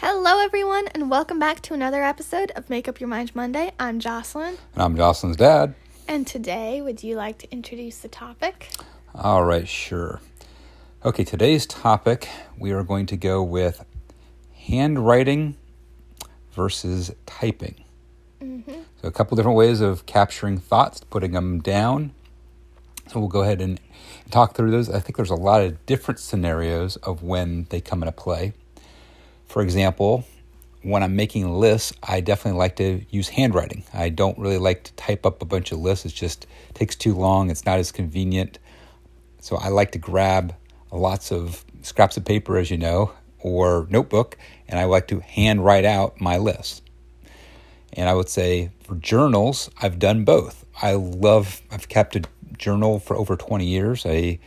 Hello, everyone, and welcome back to another episode of Make Up Your Mind Monday. I'm Jocelyn, And I'm Jocelyn's dad. and today, would you like to introduce the topic? All right, sure. Okay, today's topic we are going to go with handwriting versus typing. Mm-hmm. So, a couple different ways of capturing thoughts, putting them down. So, we'll go ahead and talk through those. I think there's a lot of different scenarios of when they come into play. For example, when I'm making lists, I definitely like to use handwriting. I don't really like to type up a bunch of lists. It just takes too long. It's not as convenient. So I like to grab lots of scraps of paper, as you know, or notebook, and I like to hand write out my list. And I would say for journals, I've done both. I love, I've kept a journal for over 20 years, a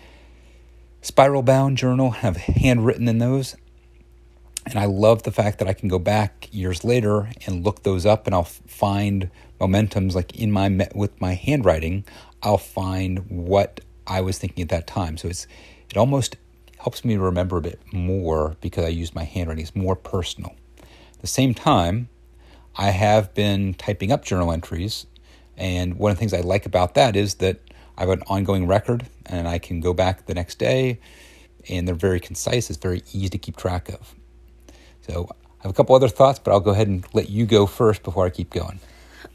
spiral bound journal, I've handwritten in those. And I love the fact that I can go back years later and look those up and I'll find momentums like in my with my handwriting, I'll find what I was thinking at that time. So it's it almost helps me remember a bit more because I use my handwriting. It's more personal. At the same time, I have been typing up journal entries, and one of the things I like about that is that I have an ongoing record and I can go back the next day and they're very concise. It's very easy to keep track of. So I have a couple other thoughts, but I'll go ahead and let you go first before I keep going.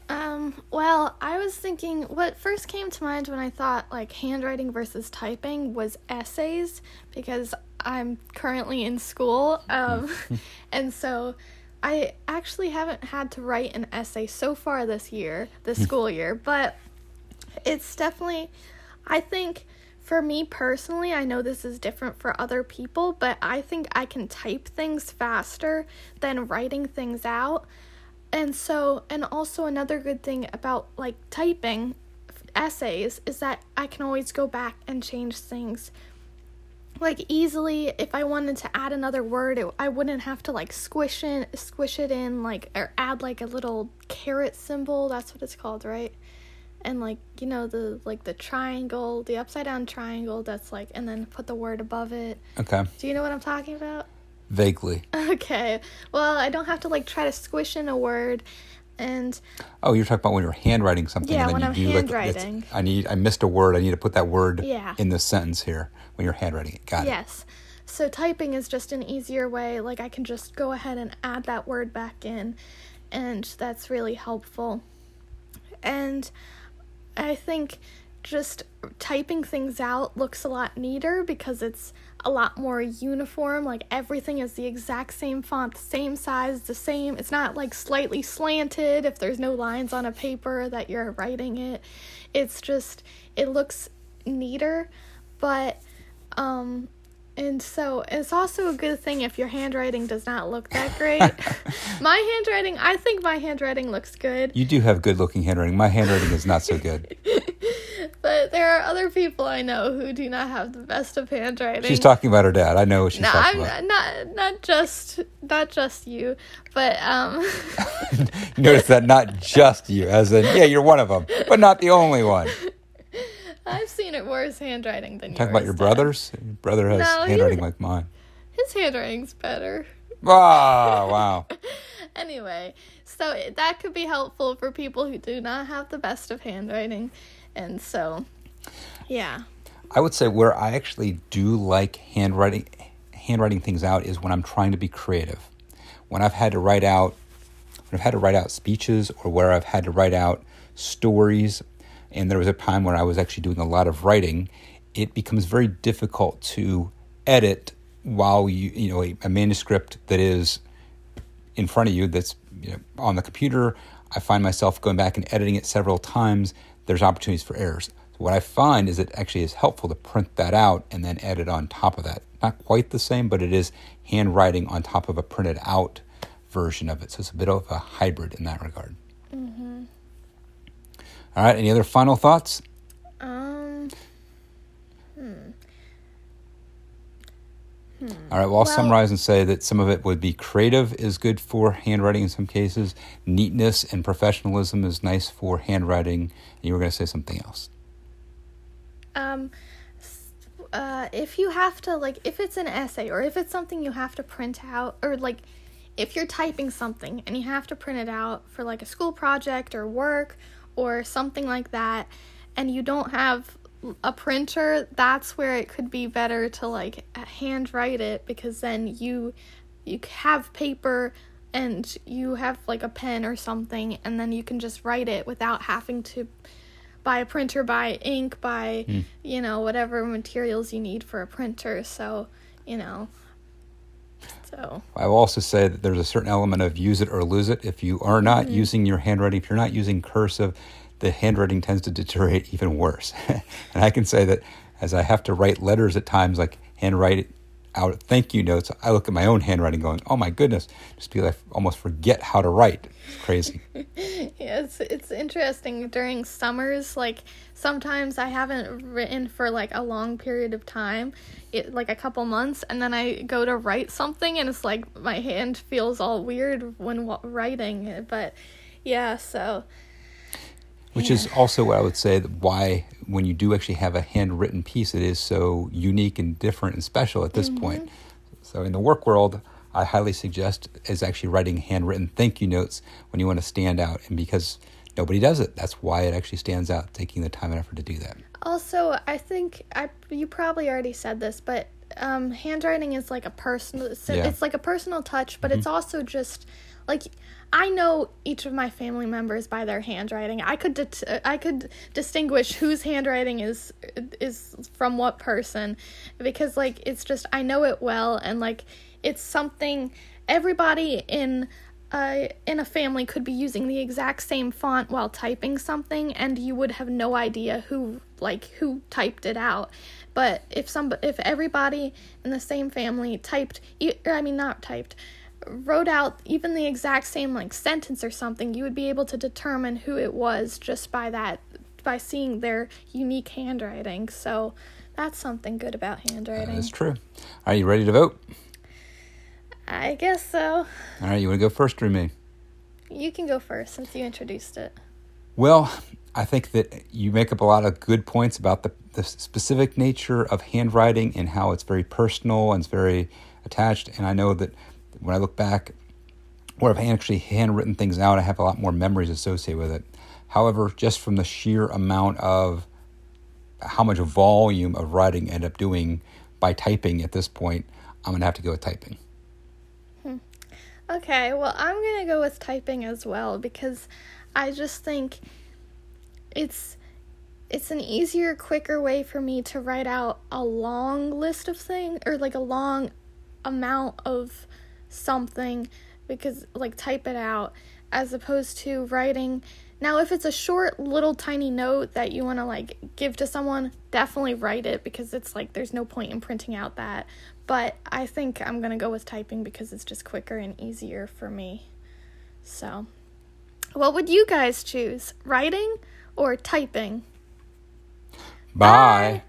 Um, well, I was thinking what first came to mind when I thought like handwriting versus typing was essays because I'm currently in school. Um, and so I actually haven't had to write an essay so far this year, this school year, but it's definitely, I think for me personally, I know this is different for other people, but I think I can type things faster than writing things out. And so, and also another good thing about like typing essays is that I can always go back and change things like easily if I wanted to add another word, it, I wouldn't have to like squish in squish it in like or add like a little caret symbol, that's what it's called, right? And like, you know, the like the triangle, the upside down triangle that's like and then put the word above it. Okay. Do you know what I'm talking about? Vaguely. Okay. Well, I don't have to like try to squish in a word and Oh, you're talking about when you're handwriting something. Yeah, and when then I'm like handwriting. it's- I need. I missed a word. I need to put that word Yeah. in the sentence here when you're handwriting it. Got it. Yes. So typing is just an easier way. Like I can just go ahead and add that word back in, and that's really helpful. And I think just typing things out looks a lot neater because it's a lot more uniform. Like everything is the exact same font, the same size, the same. It's not like slightly slanted if there's no lines on a paper that you're writing it. It's just, it looks neater, but, um, and so it's also a good thing if your handwriting does not look that great. my handwriting, I think my handwriting looks good. You do have good-looking handwriting. My handwriting is not so good. But there are other people I know who do not have the best of handwriting. She's talking about her dad. I know what she's No, talking I'm about. not not just not just you, but um Notice that not just you, as in yeah, you're one of them, but not the only one. I've seen it worse handwriting than you. Talking about your Dad. brothers. Brother has No, handwriting like mine. His handwriting's better. Ah, wow. Anyway, so it- that could be helpful for people who do not have the best of handwriting, and so yeah. I would say where I actually do like handwriting handwriting things out is when I'm trying to be creative. When I've had to write out when I've had to write out speeches or where I've had to write out stories and there was a time when I was actually doing a lot of writing, it becomes very difficult to edit while you you know a, a manuscript that is in front of you that's you know, on the computer. I find myself going back and editing it several times. There's opportunities for errors. So what I find is it actually is helpful to print that out and then edit on top of that. Not quite the same, but it is handwriting on top of a printed out version of it. So it's a bit of a hybrid in that regard. Mm-hmm. All right. Any other final thoughts? All right. Well, I'll Well- summarize and say that some of it would be creative is good for handwriting in some cases. Neatness and professionalism is nice for handwriting. And you were going to say something else. um uh if you have to like if it's an essay or if it's something you have to print out or like if you're typing something and you have to print it out for like a school project or work or something like that, and you don't have a printer, that's where it could be better to like handwrite it because then you you have paper and you have like a pen or something and then you can just write it without having to buy a printer, buy ink, buy mm. you know whatever materials you need for a printer. So, you know, so I will also say that there's a certain element of use it or lose it. If you are not mm-hmm. using your handwriting, if you're not using cursive, the handwriting tends to deteriorate even worse. and I can say that as I have to write letters at times, like handwrite out thank you notes, I look at my own handwriting going, oh my goodness, just because I almost forget how to write. It's crazy. yeah, it's, it's interesting. During summers, like sometimes I haven't written for like a long period of time, it, like a couple months, and then I go to write something and it's like my hand feels all weird when writing. But yeah, so which is also what I would say that why when you do actually have a handwritten piece, it is so unique and different and special at this mm-hmm. point. So in the work world, I highly suggest is actually writing handwritten thank you notes when you want to stand out, and because nobody does it, that's why it actually stands out. Taking the time and effort to do that. Also, I think I you probably already said this, but um, handwriting is like a personal. It's, yeah. it's like a personal touch, but mm-hmm. it's also just like I know each of my family members by their handwriting. I could det- I could distinguish whose handwriting is is from what person because like it's just I know it well and like it's something everybody in uh, in a family could be using the exact same font while typing something and you would have no idea who like who typed it out but if some if everybody in the same family typed i mean not typed wrote out even the exact same like sentence or something, you would be able to determine who it was just by that by seeing their unique handwriting. So that's something good about handwriting. That's true. Are you ready to vote? I guess so. All right, you want to go first or me? You can go first since you introduced it. Well, I think that you make up a lot of good points about the, the specific nature of handwriting and how it's very personal and it's very attached. And I know that when I look back, where I've actually handwritten things out, I have a lot more memories associated with it. However, just from the sheer amount of how much volume of writing I end up doing by typing at this point, I'm to have to go with typing. Hmm. Okay, well, I'm to go with typing as well because I just think it's it's an easier, quicker way for me to write out a long list of things or like a long amount of something because like type it out as opposed to writing now if it's a short little tiny note that you want to like give to someone definitely write it because it's like there's no point in printing out that but i think i'm going to go with typing because it's just quicker and easier for me so what would you guys choose writing or typing bye. bye.